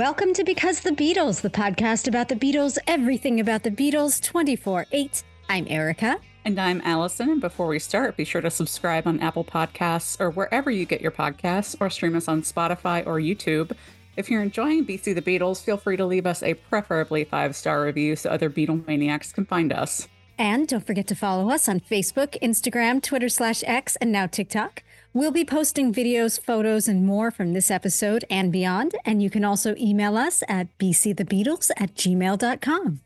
Welcome to Because the Beatles, the podcast about the Beatles, everything about the Beatles 24 8. I'm Erica. And I'm Allison. And before we start, be sure to subscribe on Apple Podcasts or wherever you get your podcasts, or stream us on Spotify or YouTube. If you're enjoying BC the Beatles, feel free to leave us a preferably five star review so other Beatle maniacs can find us. And don't forget to follow us on Facebook, Instagram, Twitter slash X, and now TikTok. We'll be posting videos, photos, and more from this episode and beyond. And you can also email us at bcthebeatles at gmail.com.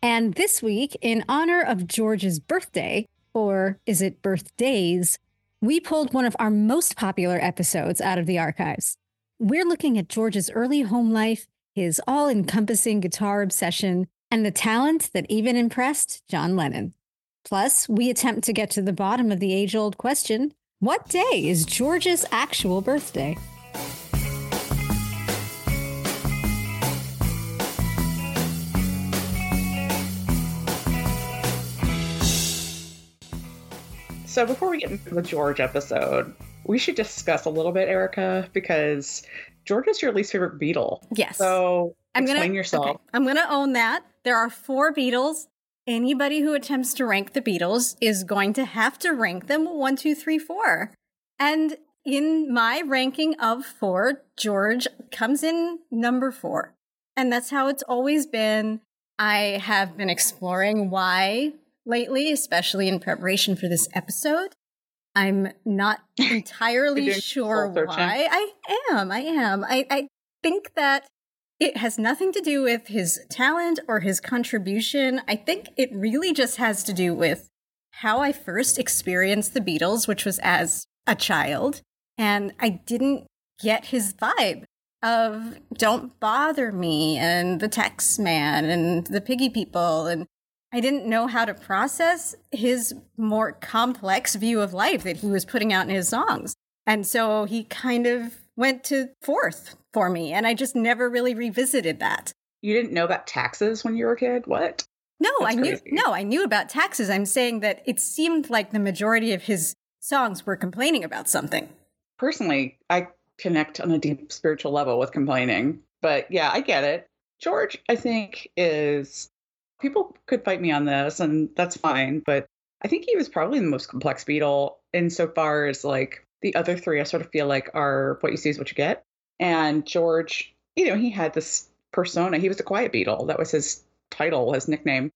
And this week, in honor of George's birthday, or is it birthdays, we pulled one of our most popular episodes out of the archives. We're looking at George's early home life, his all encompassing guitar obsession, and the talent that even impressed John Lennon. Plus, we attempt to get to the bottom of the age old question what day is George's actual birthday? So, before we get into the George episode, we should discuss a little bit, Erica, because George is your least favorite Beatle. Yes. So, I'm explain gonna, yourself. okay, I'm going to own that. There are four Beatles. Anybody who attempts to rank the Beatles is going to have to rank them one, two, three, four. And in my ranking of four, George comes in number four. And that's how it's always been. I have been exploring why lately, especially in preparation for this episode. I'm not entirely sure why. I am. I am. I, I think that it has nothing to do with his talent or his contribution. I think it really just has to do with how I first experienced the Beatles, which was as a child. And I didn't get his vibe of don't bother me and the Taxman and the piggy people. And I didn't know how to process his more complex view of life that he was putting out in his songs. And so he kind of went to fourth for me. And I just never really revisited that. You didn't know about taxes when you were a kid? What? No, That's I knew crazy. no, I knew about taxes. I'm saying that it seemed like the majority of his songs were complaining about something. Personally, I connect on a deep spiritual level with complaining. But yeah, I get it. George, I think, is people could fight me on this, and that's fine. But I think he was probably the most complex Beatle insofar as like the other three, I sort of feel like are what you see is what you get. And George, you know, he had this persona. He was a quiet Beatle. That was his title, his nickname.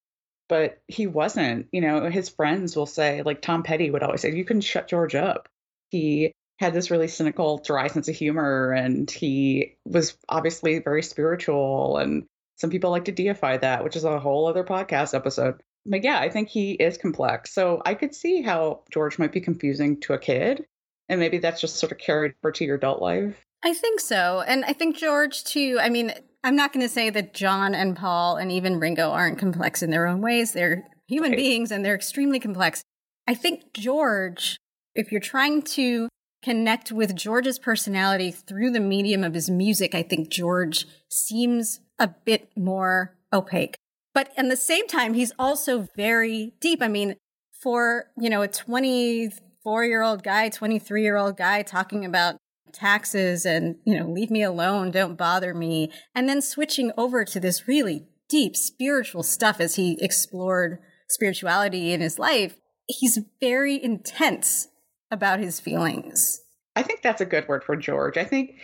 But he wasn't, you know, his friends will say, like Tom Petty would always say, you can shut George up. He had this really cynical, dry sense of humor, and he was obviously very spiritual. And some people like to deify that, which is a whole other podcast episode. But yeah, I think he is complex. So I could see how George might be confusing to a kid. And maybe that's just sort of carried over to your adult life. I think so. And I think George, too. I mean, I'm not going to say that John and Paul and even Ringo aren't complex in their own ways. They're human Right. beings and they're extremely complex. I think George, if you're trying to connect with George's personality through the medium of his music, I think George seems a bit more opaque. But at the same time, he's also very deep. I mean, for, you know, a 24 year old guy, 23 year old guy talking about taxes and, you know, leave me alone, don't bother me. And then switching over to this really deep spiritual stuff as he explored spirituality in his life. He's very intense about his feelings. I think that's a good word for George. I think,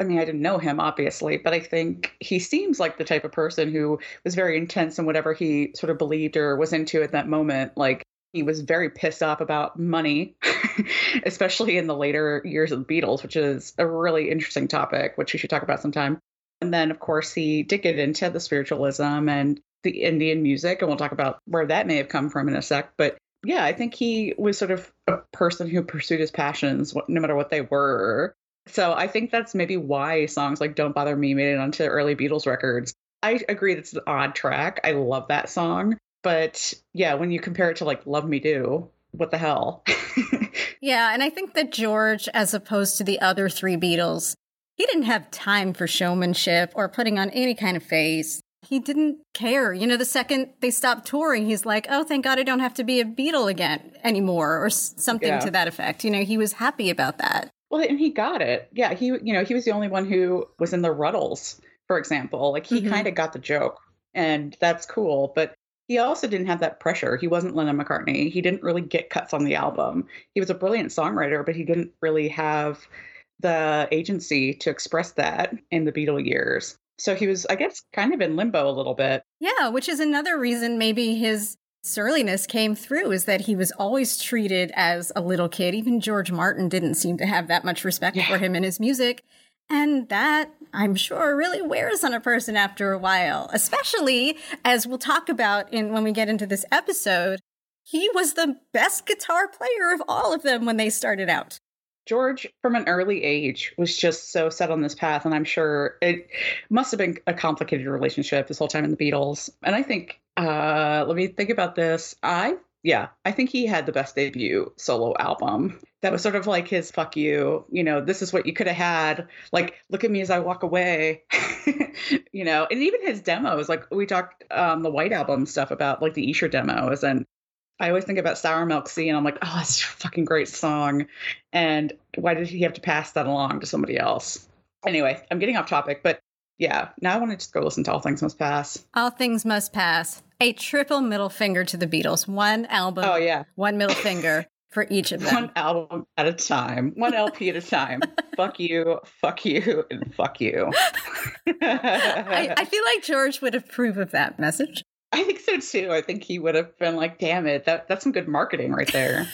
I mean, I didn't know him, obviously, but I think he seems like the type of person who was very intense in whatever he sort of believed or was into at that moment. Like, he was very pissed off about money, especially in the later years of the Beatles, which is a really interesting topic, which we should talk about sometime. And then, of course, he did get into the spiritualism and the Indian music, and we'll talk about where that may have come from in a sec. But yeah, I think he was sort of a person who pursued his passions, no matter what they were. So I think that's maybe why songs like Don't Bother Me made it onto early Beatles records. I agree that's an odd track. I love that song. But yeah, when you compare it to like Love Me Do, what the hell? Yeah, and I think that George, as opposed to the other three Beatles, he didn't have time for showmanship or putting on any kind of face. He didn't care. You know, the second they stopped touring, he's like, oh, thank God I don't have to be a Beatle again anymore, or something Yeah. to that effect. You know, he was happy about that. well, and he got it. Yeah, he you know, he was the only one who was in the Rutles for example. Like he Mhm. kind of got the joke, and that's cool. But he also didn't have that pressure. He wasn't Lennon McCartney. He didn't really get cuts on the album. He was a brilliant songwriter, but he didn't really have the agency to express that in the Beatle years. So he was, I guess, kind of in limbo a little bit. Yeah, which is another reason maybe his surliness came through is that he was always treated as a little kid. Even George Martin didn't seem to have that much respect Yeah. for him and his music. And that, I'm sure, really wears on a person after a while, especially as we'll talk about in when we get into this episode. He was the best guitar player of all of them when they started out. George, from an early age, was just so set on this path. And I'm sure it must have been a complicated relationship this whole time in the Beatles. And I think, uh, let me think about this. I, yeah, I think he had the best debut solo album. That was sort of like his fuck you, you know, this is what you could have had. Like, look at me as I walk away, you know, and even his demos, like we talked um, the White Album stuff about like the Esher demos. And I always think about Sour Milk Sea and I'm like, oh, that's a fucking great song. And why did he have to pass that along to somebody else? Anyway, I'm getting off topic, but yeah, now I want to just go listen to All Things Must Pass. All things must pass. A triple middle finger to the Beatles. One album, Oh, yeah. one middle finger for each of them. One album at a time, one LP at a time. fuck you, fuck you, and fuck you. I, I feel like George would approve of that message. I think so too. I think he would have been like, damn it, that, that's some good marketing right there.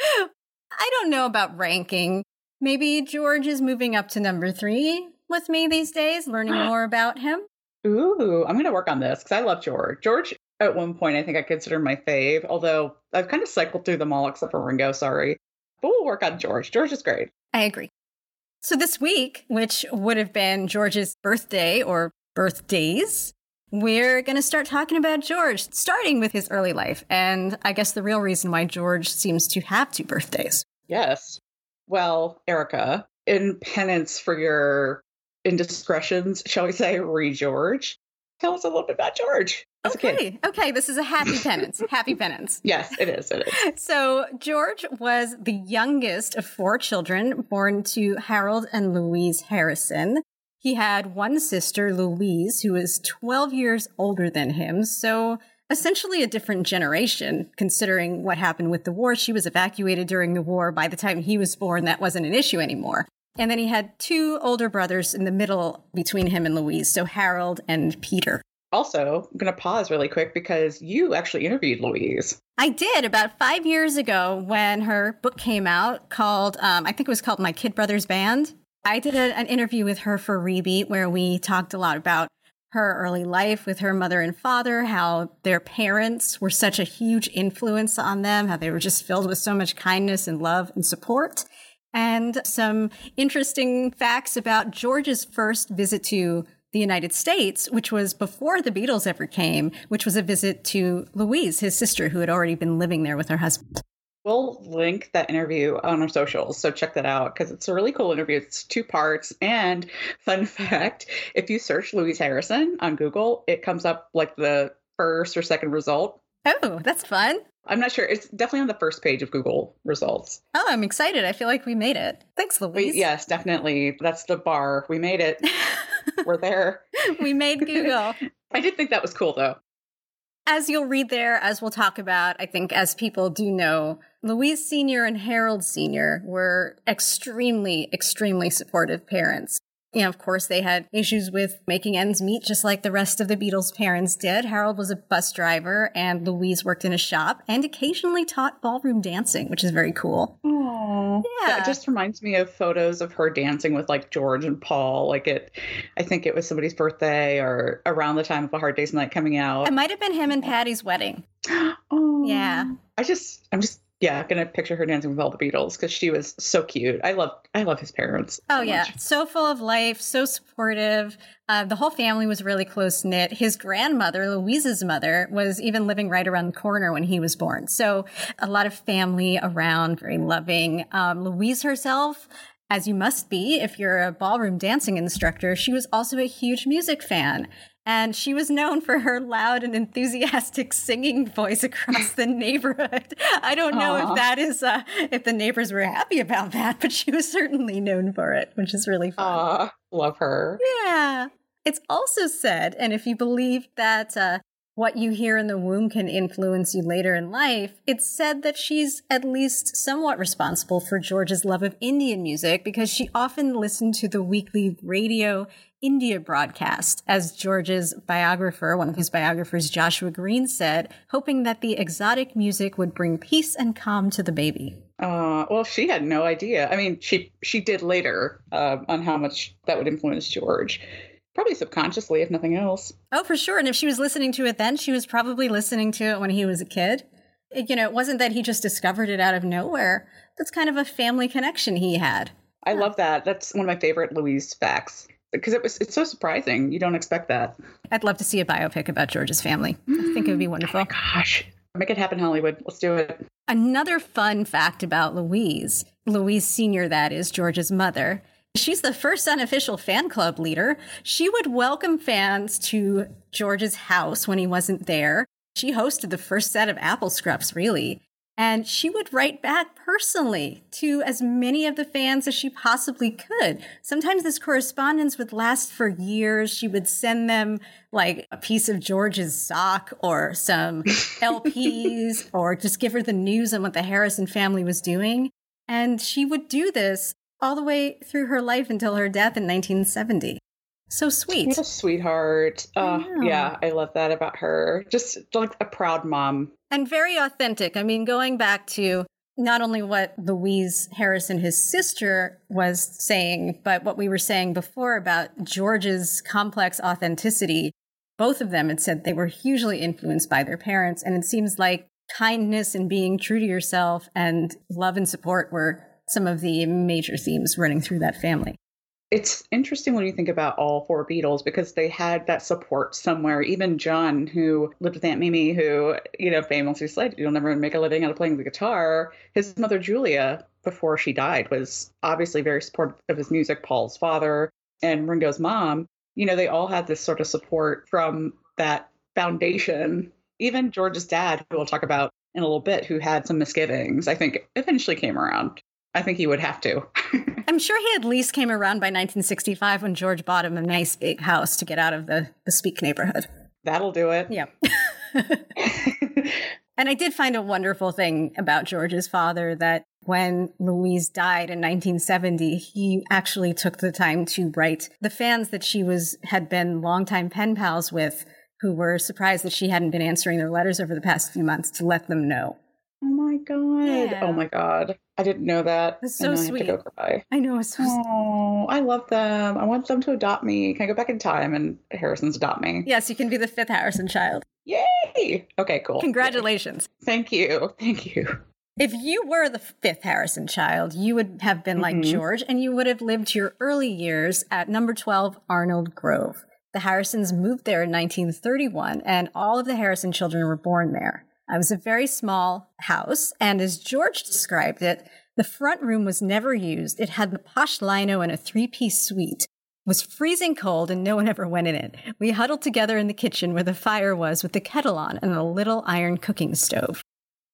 I don't know about ranking. Maybe George is moving up to number three with me these days, learning more about him. Ooh, I'm going to work on this because I love George. George, at one point, I think I consider my fave, although I've kind of cycled through them all except for Ringo, sorry. But we'll work on George. George is great. I agree. So this week, which would have been George's birthday or birthdays, we're going to start talking about George, starting with his early life. And I guess the real reason why George seems to have two birthdays. Yes. Well, Erica, in penance for your indiscretions, shall we say, re George, tell us a little bit about George as a kid. Okay, okay, this is a happy penance. happy penance. Yes, it is. It is. So, George was the youngest of four children born to Harold and Louise Harrison. He had one sister, Louise, who was 12 years older than him. So, essentially a different generation, considering what happened with the war. She was evacuated during the war. By the time he was born, that wasn't an issue anymore. And then he had two older brothers in the middle between him and Louise. So, Harold and Peter. Also, I'm going to pause really quick because you actually interviewed Louise. I did about five years ago when her book came out called, um, I think it was called My Kid Brothers Band. I did a, an interview with her for Rebeat where we talked a lot about her early life with her mother and father, how their parents were such a huge influence on them, how they were just filled with so much kindness and love and support. And some interesting facts about George's first visit to the United States, which was before the Beatles ever came, which was a visit to Louise, his sister, who had already been living there with her husband. We'll link that interview on our socials, so check that out because it's a really cool interview. It's two parts. And fun fact if you search Louise Harrison on Google, it comes up like the first or second result. Oh, that's fun. I'm not sure. It's definitely on the first page of Google results. Oh, I'm excited. I feel like we made it. Thanks, We, Louise. yes, definitely. That's the bar. We made it. We're there. we made Google. I did think that was cool though. As you'll read there, as we'll talk about, I think as people do know, Louise Sr. and Harold Sr. were extremely, extremely supportive parents. You know, of course, they had issues with making ends meet, just like the rest of the Beatles' parents did. Harold was a bus driver, and Louise worked in a shop and occasionally taught ballroom dancing, which is very cool. Aww. Yeah. That just reminds me of photos of her dancing with like George and Paul. Like it, I think it was somebody's birthday or around the time of A Hard Day's Night coming out. It might have been him and Patty's wedding. oh, Yeah. I just, I'm just, yeah, gonna picture her dancing with all the Beatles because she was so cute. I love, I love his parents. Oh so yeah, much. so full of life, so supportive. Uh, the whole family was really close knit. His grandmother, Louise's mother, was even living right around the corner when he was born. So a lot of family around, very loving. Um, Louise herself. As you must be if you're a ballroom dancing instructor, she was also a huge music fan. And she was known for her loud and enthusiastic singing voice across the neighborhood. I don't know Aw. if that is, uh, if the neighbors were happy about that, but she was certainly known for it, which is really fun. Aw, love her. Yeah. It's also said, and if you believe that uh, what you hear in the womb can influence you later in life, it's said that she's at least somewhat responsible for George's love of Indian music because she often listened to the weekly radio India broadcast, as George's biographer, one of his biographers, Joshua Greene, said, hoping that the exotic music would bring peace and calm to the baby. Uh, well, she had no idea. I mean, she she did later uh, on how much that would influence George. Probably subconsciously, if nothing else. Oh, for sure. And if she was listening to it then, she was probably listening to it when he was a kid. It, you know, it wasn't that he just discovered it out of nowhere. That's kind of a family connection he had. I love that. That's one of my favorite Louise facts because it was it's so surprising. You don't expect that. I'd love to see a biopic about George's family. I think it would be wonderful. Oh gosh. Make it happen, Hollywood. Let's do it. Another fun fact about Louise, Louise Sr., that is George's mother, she's the first unofficial fan club leader. She would welcome fans to George's house when he wasn't there. She hosted the first set of Apple Scruffs, really. And she would write back personally to as many of the fans as she possibly could. Sometimes this correspondence would last for years. She would send them like a piece of George's sock or some LPs or just give her the news on what the Harrison family was doing. And she would do this all the way through her life until her death in 1970. So sweet. What a sweetheart. Uh, yeah, I love that about her. Just like a proud mom. And very authentic. I mean, going back to not only what Louise Harrison, his sister, was saying, but what we were saying before about George's complex authenticity. Both of them had said they were hugely influenced by their parents. And it seems like kindness and being true to yourself and love and support were some of the major themes running through that family it's interesting when you think about all four Beatles because they had that support somewhere. Even John, who lived with Aunt Mimi, who, you know, famously said, You'll never make a living out of playing the guitar. His mother, Julia, before she died, was obviously very supportive of his music. Paul's father and Ringo's mom, you know, they all had this sort of support from that foundation. Even George's dad, who we'll talk about in a little bit, who had some misgivings, I think eventually came around. I think he would have to. I'm sure he at least came around by 1965 when George bought him a nice big house to get out of the, the Speke neighborhood. That'll do it. Yeah. and I did find a wonderful thing about George's father that when Louise died in 1970, he actually took the time to write the fans that she was had been longtime pen pals with who were surprised that she hadn't been answering their letters over the past few months to let them know. Oh my god. Yeah. Oh my god. I didn't know that. It's so sweet. I, go cry. I know it's so Oh, I love them. I want them to adopt me. Can I go back in time and Harrison's adopt me? Yes, you can be the fifth Harrison child. Yay! Okay, cool. Congratulations. Thank you. Thank you. If you were the fifth Harrison child, you would have been like mm-hmm. George and you would have lived your early years at number 12 Arnold Grove. The Harrisons moved there in 1931 and all of the Harrison children were born there. It was a very small house, and as George described it, the front room was never used. It had the posh lino and a three-piece suite. It was freezing cold, and no one ever went in it. We huddled together in the kitchen where the fire was with the kettle on and a little iron cooking stove.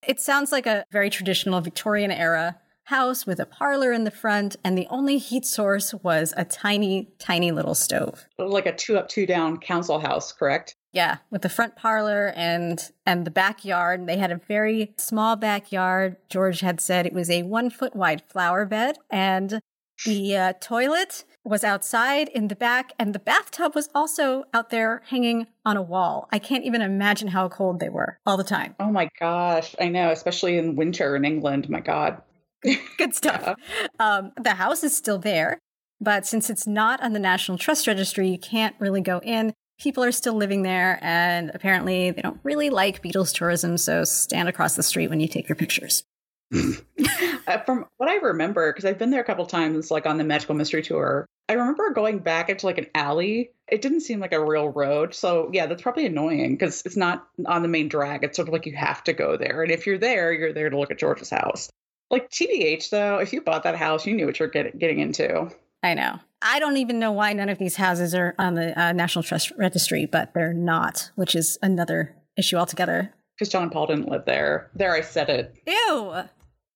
It sounds like a very traditional Victorian era house with a parlor in the front, and the only heat source was a tiny, tiny little stove. Like a two up, two down council house, correct? Yeah, with the front parlor and and the backyard. They had a very small backyard. George had said it was a one foot wide flower bed, and the uh, toilet was outside in the back, and the bathtub was also out there hanging on a wall. I can't even imagine how cold they were all the time. Oh my gosh, I know, especially in winter in England. My God. Good stuff. Yeah. Um, the house is still there, but since it's not on the National Trust Registry, you can't really go in people are still living there, and apparently they don't really like Beatles tourism, so stand across the street when you take your pictures. uh, from what I remember, because I've been there a couple times, like on the Magical Mystery Tour, I remember going back into like an alley. It didn't seem like a real road. So, yeah, that's probably annoying because it's not on the main drag. It's sort of like you have to go there. And if you're there, you're there to look at George's house. Like TBH, though, if you bought that house, you knew what you're get- getting into. I know. I don't even know why none of these houses are on the uh, National Trust Registry, but they're not, which is another issue altogether. Because John Paul didn't live there. There, I said it. Ew.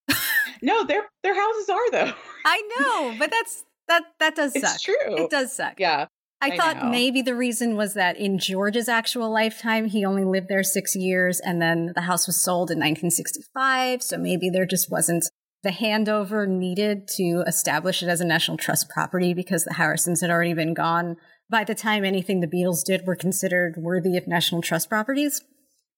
no, their their houses are though. I know, but that's that that does it's suck. True. It does suck. Yeah. I, I thought know. maybe the reason was that in George's actual lifetime, he only lived there six years and then the house was sold in 1965. So maybe there just wasn't the handover needed to establish it as a National Trust property because the Harrisons had already been gone by the time anything the Beatles did were considered worthy of National Trust properties.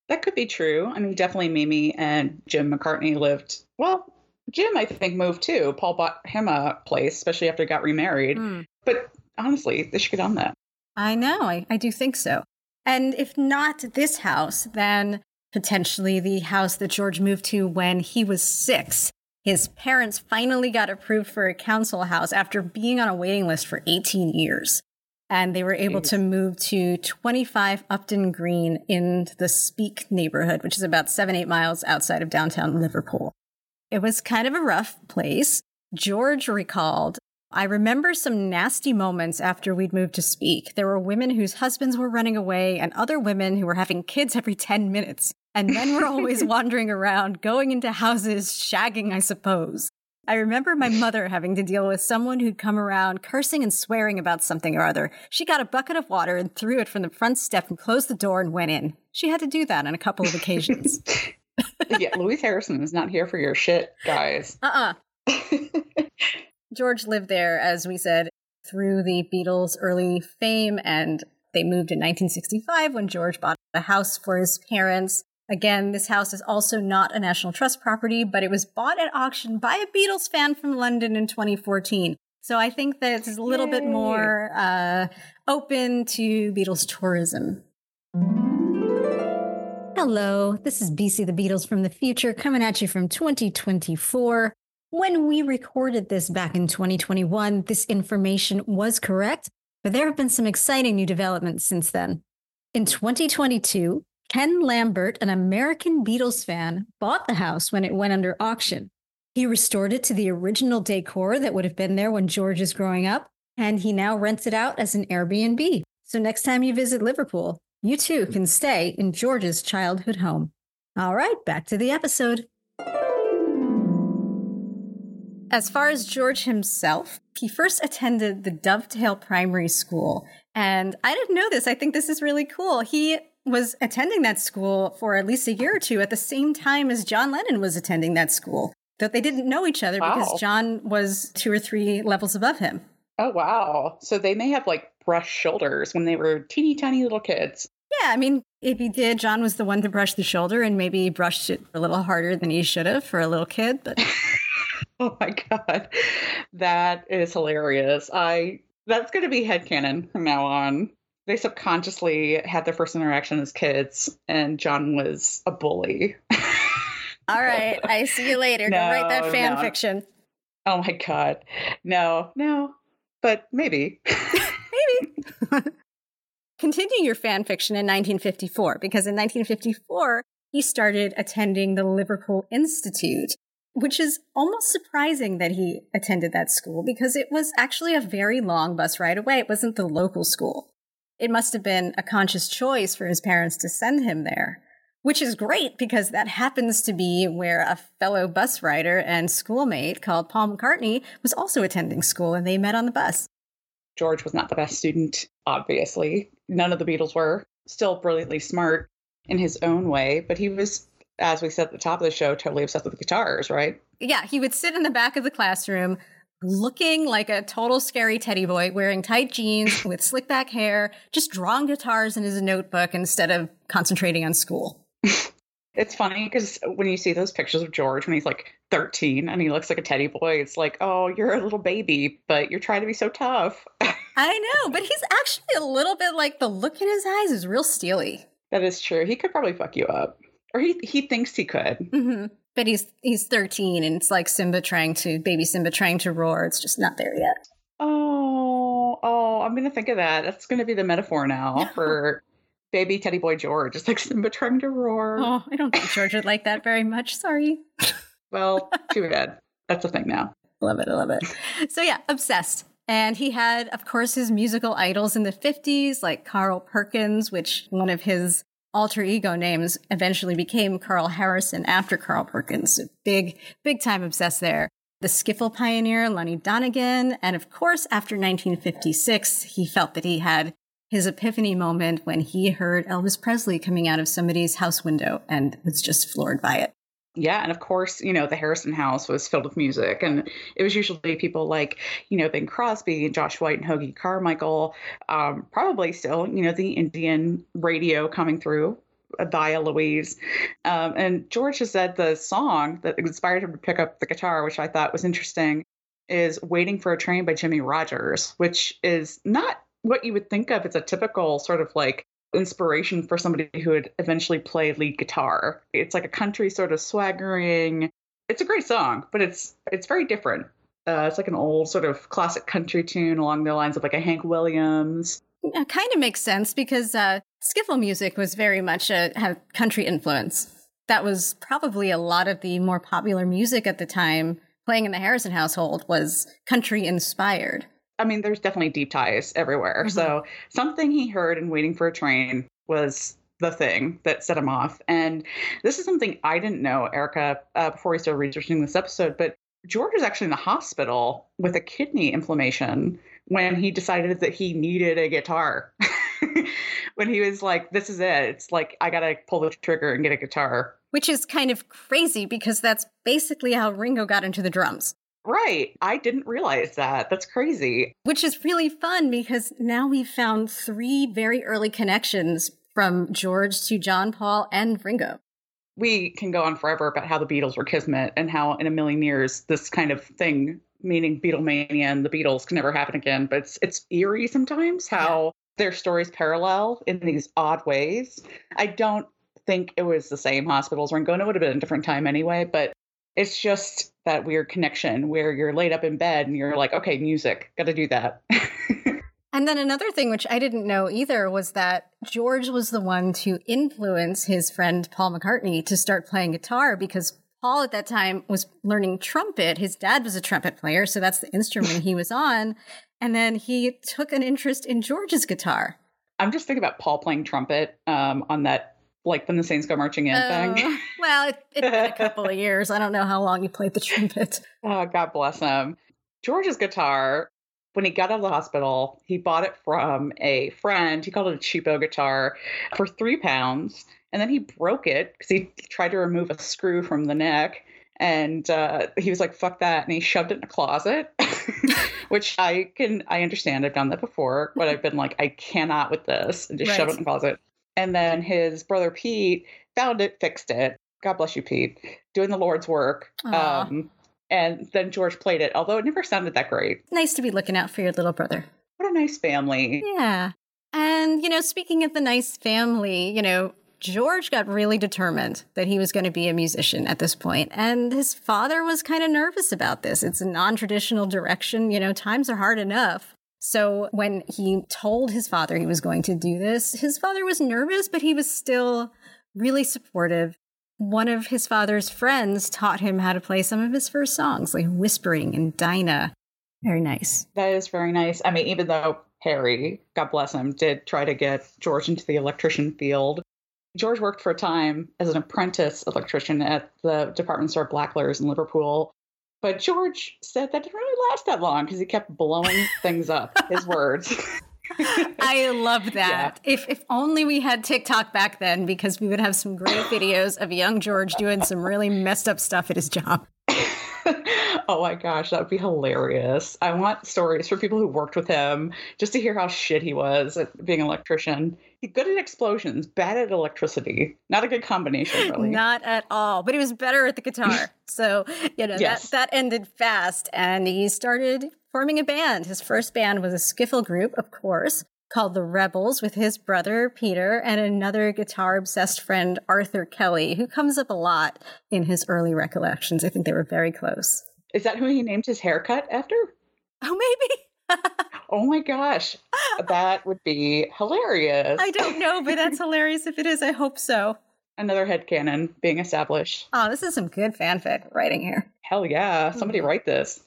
That could be true. I mean, definitely Mimi and Jim McCartney lived. Well, Jim, I think, moved too. Paul bought him a place, especially after he got remarried. Hmm. But honestly, they should get on that. I know, I, I do think so. And if not this house, then potentially the house that George moved to when he was six. His parents finally got approved for a council house after being on a waiting list for 18 years. And they were able to move to 25 Upton Green in the Speke neighborhood, which is about seven, eight miles outside of downtown Liverpool. It was kind of a rough place. George recalled I remember some nasty moments after we'd moved to Speke. There were women whose husbands were running away and other women who were having kids every 10 minutes. And men were always wandering around, going into houses, shagging, I suppose. I remember my mother having to deal with someone who'd come around cursing and swearing about something or other. She got a bucket of water and threw it from the front step and closed the door and went in. She had to do that on a couple of occasions. yeah, Louise Harrison is not here for your shit, guys. uh uh George lived there, as we said, through the Beatles' early fame, and they moved in 1965 when George bought a house for his parents. Again, this house is also not a National Trust property, but it was bought at auction by a Beatles fan from London in 2014. So I think that it's a little bit more uh, open to Beatles tourism. Hello, this is BC the Beatles from the future coming at you from 2024. When we recorded this back in 2021, this information was correct, but there have been some exciting new developments since then. In 2022, Ken Lambert, an American Beatles fan, bought the house when it went under auction. He restored it to the original decor that would have been there when George is growing up, and he now rents it out as an Airbnb. So next time you visit Liverpool, you too can stay in George's childhood home. All right, back to the episode. As far as George himself, he first attended the Dovedale Primary School. And I didn't know this. I think this is really cool. He was attending that school for at least a year or two at the same time as John Lennon was attending that school. That they didn't know each other Wow. because John was two or three levels above him. Oh, wow. So they may have like brushed shoulders when they were teeny tiny little kids. Yeah, I mean, if he did, John was the one to brush the shoulder and maybe brushed it a little harder than he should have for a little kid. But Oh my God. That is hilarious. I that's gonna be headcanon from now on. They subconsciously had their first interaction as kids and John was a bully. all right, I see you later. Go write that fan no. fiction. Oh my God. No, no. But maybe, maybe. Continue your fan fiction in 1954 because in 1954 he started attending the Liverpool Institute, which is almost surprising that he attended that school because it was actually a very long bus ride away. It wasn't the local school. It must have been a conscious choice for his parents to send him there, which is great because that happens to be where a fellow bus rider and schoolmate called Paul McCartney was also attending school and they met on the bus. George was not the best student, obviously. None of the Beatles were. Still brilliantly smart in his own way, but he was, as we said at the top of the show, totally obsessed with guitars, right? Yeah, he would sit in the back of the classroom looking like a total scary teddy boy, wearing tight jeans with slick back hair, just drawing guitars in his notebook instead of concentrating on school. It's funny because when you see those pictures of George when he's like 13 and he looks like a teddy boy, it's like, oh, you're a little baby, but you're trying to be so tough. I know, but he's actually a little bit like the look in his eyes is real steely. that is true. He could probably fuck you up. Or he, he thinks he could. hmm But he's he's 13 and it's like Simba trying to baby Simba trying to roar. It's just not there yet. Oh, oh, I'm going to think of that. That's going to be the metaphor now for baby teddy boy George. It's like Simba trying to roar. Oh, I don't think George would like that very much. Sorry. Well, too bad. That's a thing now. Love it. I love it. So, yeah, obsessed. And he had, of course, his musical idols in the 50s, like Carl Perkins, which one of his alter ego names eventually became Carl Harrison after Carl Perkins. Big, big time obsessed there. the skiffle pioneer Lonnie Donegan. And of course, after 1956, he felt that he had his epiphany moment when he heard Elvis Presley coming out of somebody's house window and was just floored by it. Yeah, and of course, you know, the Harrison house was filled with music, and it was usually people like, you know, Bing Crosby, and Josh White, and Hoagy Carmichael. Um, probably still, you know, the Indian radio coming through via Louise. Um, and George has said the song that inspired him to pick up the guitar, which I thought was interesting, is Waiting for a Train by Jimmie Rodgers, which is not what you would think of as a typical sort of like inspiration for somebody who would eventually play lead guitar. It's like a country sort of swaggering. It's a great song, but it's it's very different. Uh, it's like an old sort of classic country tune along the lines of like a Hank Williams. It kind of makes sense because uh, skiffle music was very much a had country influence. That was probably a lot of the more popular music at the time. Playing in the Harrison household was country inspired. I mean, there's definitely deep ties everywhere. Mm-hmm. So something he heard in Waiting for a Train was the thing that set him off. And this is something I didn't know, Erica, uh, before we started researching this episode. But George was actually in the hospital with a kidney inflammation when he decided that he needed a guitar. when he was like, this is it. It's like, I got to pull the trigger and get a guitar. Which is kind of crazy because that's basically how Ringo got into the drums. Right. I didn't realize that. That's crazy. Which is really fun because now we've found three very early connections from George to John Paul and Ringo. We can go on forever about how the Beatles were kismet and how in a million years this kind of thing, meaning Beatlemania and the Beatles, can never happen again. But it's it's eerie sometimes how yeah. their stories parallel in these odd ways. I don't think it was the same hospitals. Ringo It would have been a different time anyway, but it's just that weird connection where you're laid up in bed and you're like, okay, music, got to do that. and then another thing, which I didn't know either, was that George was the one to influence his friend Paul McCartney to start playing guitar because Paul at that time was learning trumpet. His dad was a trumpet player, so that's the instrument he was on. And then he took an interest in George's guitar. I'm just thinking about Paul playing trumpet um, on that like when the Saints go marching in uh, thing. well, it, has been a couple of years. I don't know how long he played the trumpet. Oh, God bless him. George's guitar, when he got out of the hospital, he bought it from a friend. He called it a cheapo guitar for three pounds. And then he broke it because he tried to remove a screw from the neck. And uh, he was like, fuck that. And he shoved it in a closet, which I can, I understand. I've done that before, but I've been like, I cannot with this and just right. shove it in the closet. And then his brother Pete found it, fixed it. God bless you, Pete, doing the Lord's work. Um, and then George played it, although it never sounded that great. Nice to be looking out for your little brother. What a nice family. Yeah. And, you know, speaking of the nice family, you know, George got really determined that he was going to be a musician at this point, And his father was kind of nervous about this. It's a non traditional direction. You know, times are hard enough. So when he told his father he was going to do this, his father was nervous, but he was still really supportive. One of his father's friends taught him how to play some of his first songs, like Whispering and Dinah. Very nice. That is very nice. I mean, even though Harry, God bless him, did try to get George into the electrician field, George worked for a time as an apprentice electrician at the department store Blacklers in Liverpool. But George said that didn't really last that long because he kept blowing things up. His words. I love that. Yeah. If if only we had TikTok back then, because we would have some great videos of young George doing some really messed up stuff at his job. oh my gosh, that would be hilarious. I want stories for people who worked with him just to hear how shit he was at being an electrician. Good at explosions, bad at electricity. Not a good combination, really. Not at all. But he was better at the guitar. so, you know, yes. that, that ended fast. And he started forming a band. His first band was a skiffle group, of course, called the Rebels with his brother Peter and another guitar obsessed friend, Arthur Kelly, who comes up a lot in his early recollections. I think they were very close. Is that who he named his haircut after? Oh, maybe. oh my gosh. That would be hilarious. I don't know, but that's hilarious if it is. I hope so. Another head headcanon being established. Oh, this is some good fanfic writing here. Hell yeah. Somebody mm. write this.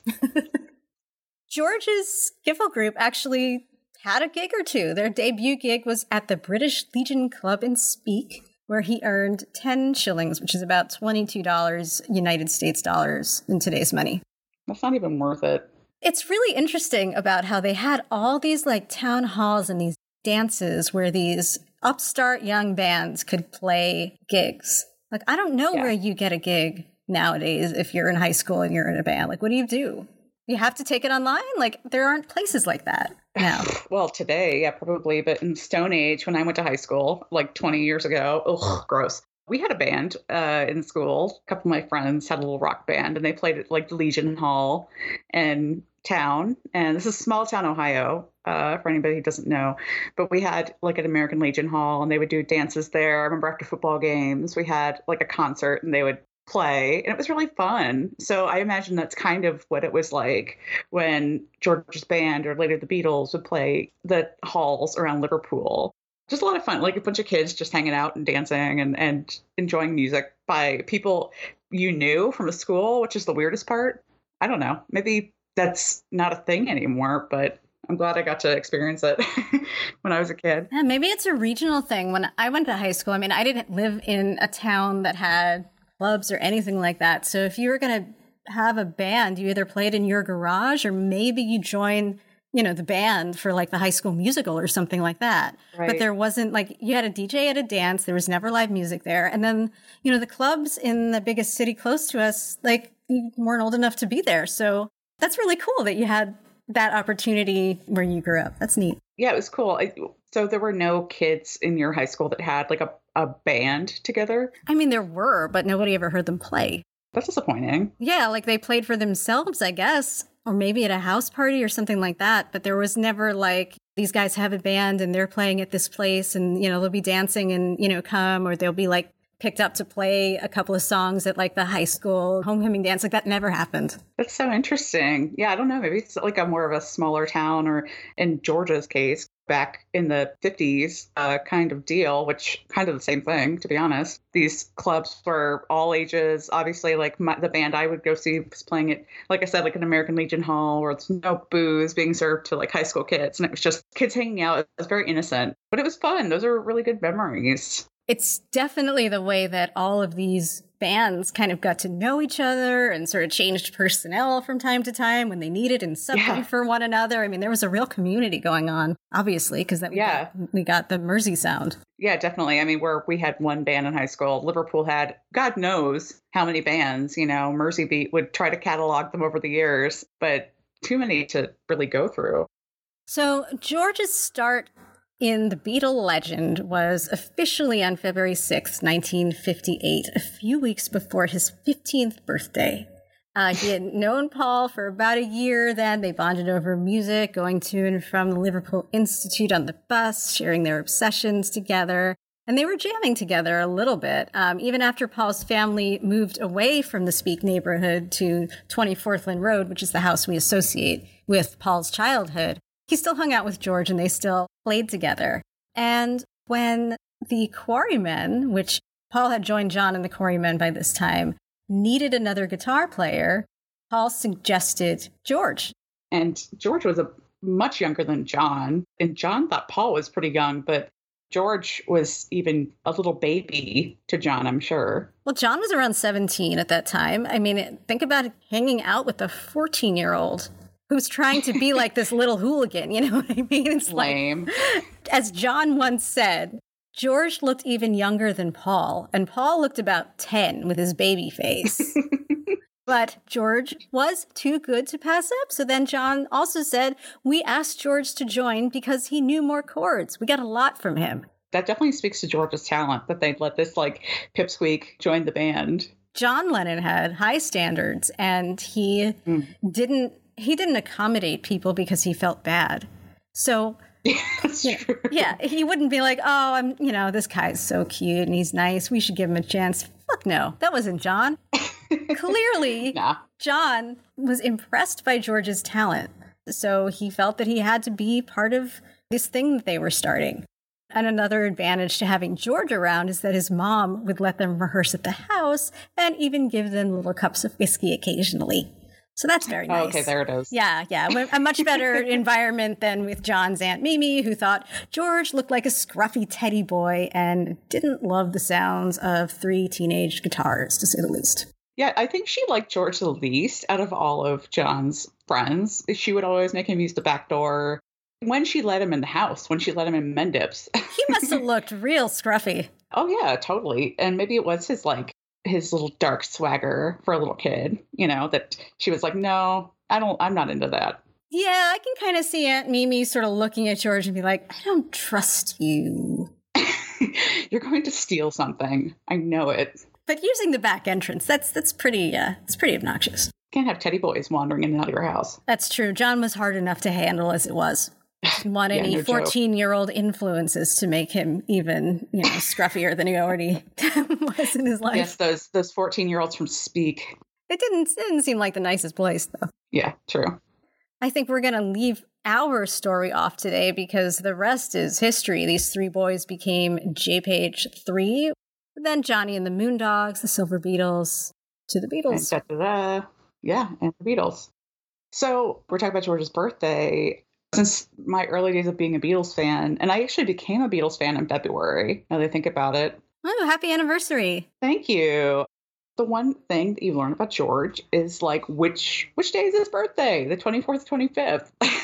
George's skiffle group actually had a gig or two. Their debut gig was at the British Legion Club in Speke, where he earned 10 shillings, which is about $22 United States dollars in today's money. That's not even worth it. It's really interesting about how they had all these like town halls and these dances where these upstart young bands could play gigs. Like, I don't know yeah. where you get a gig nowadays if you're in high school and you're in a band. Like, what do you do? You have to take it online? Like, there aren't places like that now. well, today, yeah, probably. But in Stone Age, when I went to high school, like 20 years ago, ugh, gross. We had a band uh, in school. A couple of my friends had a little rock band, and they played at like the Legion Hall and town, and this is small town Ohio. Uh, for anybody who doesn't know, but we had like an American Legion Hall, and they would do dances there. I remember after football games, we had like a concert, and they would play and it was really fun so i imagine that's kind of what it was like when george's band or later the beatles would play the halls around liverpool just a lot of fun like a bunch of kids just hanging out and dancing and, and enjoying music by people you knew from a school which is the weirdest part i don't know maybe that's not a thing anymore, but I'm glad I got to experience it when I was a kid. Yeah, maybe it's a regional thing. When I went to high school, I mean, I didn't live in a town that had clubs or anything like that. So if you were going to have a band, you either played in your garage or maybe you joined you know the band for like the high school musical or something like that right. but there wasn't like you had a dj at a dance there was never live music there and then you know the clubs in the biggest city close to us like you weren't old enough to be there so that's really cool that you had that opportunity where you grew up. That's neat. Yeah, it was cool. I, so there were no kids in your high school that had like a, a band together? I mean, there were, but nobody ever heard them play. That's disappointing. Yeah, like they played for themselves, I guess, or maybe at a house party or something like that. But there was never like, these guys have a band and they're playing at this place and, you know, they'll be dancing and, you know, come or they'll be like picked up to play a couple of songs at like the high school homecoming dance. Like that never happened. That's so interesting. Yeah, I don't know. Maybe it's like a more of a smaller town, or in Georgia's case, back in the 50s uh, kind of deal, which kind of the same thing, to be honest. These clubs were all ages. Obviously, like my, the band I would go see was playing it, like I said, like an American Legion Hall where it's no booze being served to like high school kids. And it was just kids hanging out. It was very innocent, but it was fun. Those are really good memories it's definitely the way that all of these bands kind of got to know each other and sort of changed personnel from time to time when they needed and subbed yeah. for one another. I mean, there was a real community going on, obviously, because that we yeah got, we got the Mersey sound. Yeah, definitely. I mean, where we had one band in high school, Liverpool had God knows how many bands. You know, Merseybeat would try to catalog them over the years, but too many to really go through. So George's start in The Beatle Legend was officially on February 6, 1958, a few weeks before his 15th birthday. Uh, he had known Paul for about a year then. They bonded over music, going to and from the Liverpool Institute on the bus, sharing their obsessions together. And they were jamming together a little bit. Um, even after Paul's family moved away from the Speke neighborhood to 20 Forthlin Road, which is the house we associate with Paul's childhood, he still hung out with George and they still played together. And when the Quarrymen, which Paul had joined John and the Quarrymen by this time, needed another guitar player, Paul suggested George. And George was a much younger than John. And John thought Paul was pretty young, but George was even a little baby to John, I'm sure. Well, John was around 17 at that time. I mean, think about hanging out with a 14 year old who's trying to be like this little hooligan. You know what I mean? It's lame. Like, as John once said, George looked even younger than Paul, and Paul looked about 10 with his baby face. but George was too good to pass up. So then John also said, We asked George to join because he knew more chords. We got a lot from him. That definitely speaks to George's talent that they'd let this like pipsqueak join the band. John Lennon had high standards and he mm. didn't he didn't accommodate people because he felt bad. So yeah, yeah, he wouldn't be like, "Oh, I'm, you know, this guy's so cute and he's nice. We should give him a chance." Fuck no, that wasn't John. Clearly, nah. John was impressed by George's talent, so he felt that he had to be part of this thing that they were starting. And another advantage to having George around is that his mom would let them rehearse at the house and even give them little cups of whiskey occasionally. So that's very nice. Oh, okay, there it is. Yeah, yeah. A much better environment than with John's Aunt Mimi, who thought George looked like a scruffy teddy boy and didn't love the sounds of three teenage guitars, to say the least. Yeah, I think she liked George the least out of all of John's friends. She would always make him use the back door. When she let him in the house, when she let him in Mendips. he must have looked real scruffy. Oh yeah, totally. And maybe it was his like his little dark swagger for a little kid, you know, that she was like, "No, I don't I'm not into that." Yeah, I can kind of see Aunt Mimi sort of looking at George and be like, "I don't trust you." You're going to steal something. I know it. But using the back entrance, that's that's pretty uh it's pretty obnoxious. Can't have teddy boys wandering in and out of your house. That's true. John was hard enough to handle as it was. Didn't want any 14 year old influences to make him even, you know, scruffier than he already was in his life. Yes, those those 14 year olds from Speke. It didn't it didn't seem like the nicest place though. Yeah, true. I think we're going to leave our story off today because the rest is history. These three boys became Japage 3, then Johnny and the Moondogs, the Silver Beetles, to the Beatles. And. Yeah, and the Beatles. So we're talking about George's birthday. Since my early days of being a Beatles fan, and I actually became a Beatles fan in February, now that I think about it. Oh, happy anniversary. Thank you. The one thing that you learn about George is like which which day is his birthday? The 24th, 25th.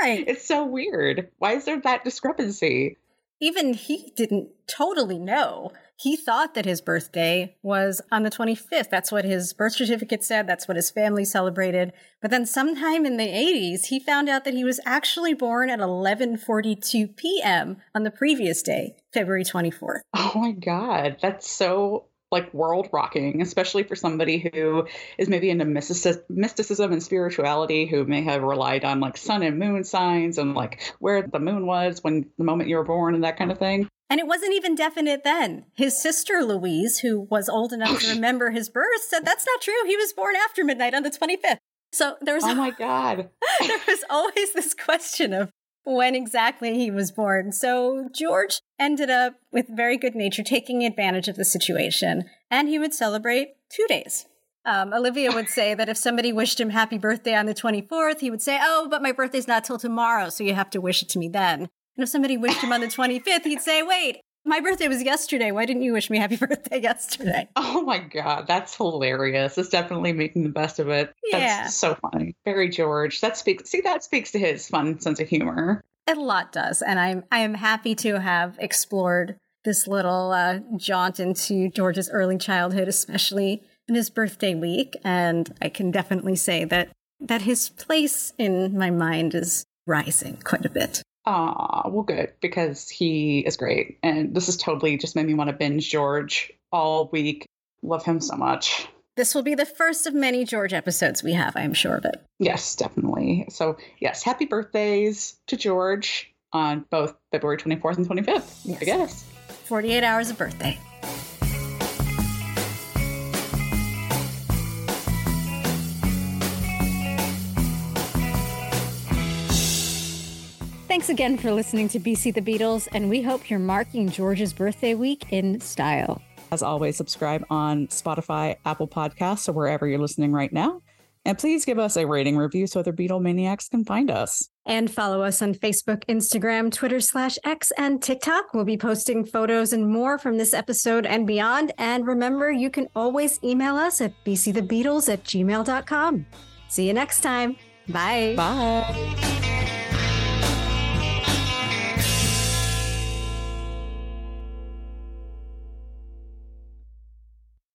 Right. it's so weird. Why is there that discrepancy? Even he didn't totally know. He thought that his birthday was on the 25th. That's what his birth certificate said. That's what his family celebrated. But then sometime in the 80s, he found out that he was actually born at 11:42 p.m. on the previous day, February 24th. Oh my god, that's so like world rocking, especially for somebody who is maybe into mysticism and spirituality, who may have relied on like sun and moon signs and like where the moon was when the moment you were born and that kind of thing. And it wasn't even definite then. His sister Louise, who was old enough to remember his birth, said that's not true. He was born after midnight on the 25th. So there was Oh my god. there was always this question of when exactly he was born. So George ended up, with very good nature, taking advantage of the situation, and he would celebrate two days. Um, Olivia would say that if somebody wished him happy birthday on the 24th, he would say, Oh, but my birthday's not till tomorrow, so you have to wish it to me then. And if somebody wished him on the 25th, he'd say, Wait, my birthday was yesterday. Why didn't you wish me happy birthday yesterday? Oh my god, that's hilarious. It's definitely making the best of it. Yeah. That's so funny. Very George. That speaks see that speaks to his fun sense of humor. A lot does, and I'm I am happy to have explored this little uh, jaunt into George's early childhood, especially in his birthday week. And I can definitely say that that his place in my mind is rising quite a bit. Ah, well, good because he is great, and this has totally just made me want to binge George all week. Love him so much. This will be the first of many George episodes we have, I'm sure of it. Yes, definitely. So, yes, happy birthdays to George on both February 24th and 25th, I guess. 48 hours of birthday. Thanks again for listening to BC the Beatles, and we hope you're marking George's birthday week in style. As always, subscribe on Spotify, Apple Podcasts, or wherever you're listening right now. And please give us a rating review so other Beatle maniacs can find us. And follow us on Facebook, Instagram, Twitter slash X, and TikTok. We'll be posting photos and more from this episode and beyond. And remember, you can always email us at bcthebeatles at gmail.com. See you next time. Bye. Bye.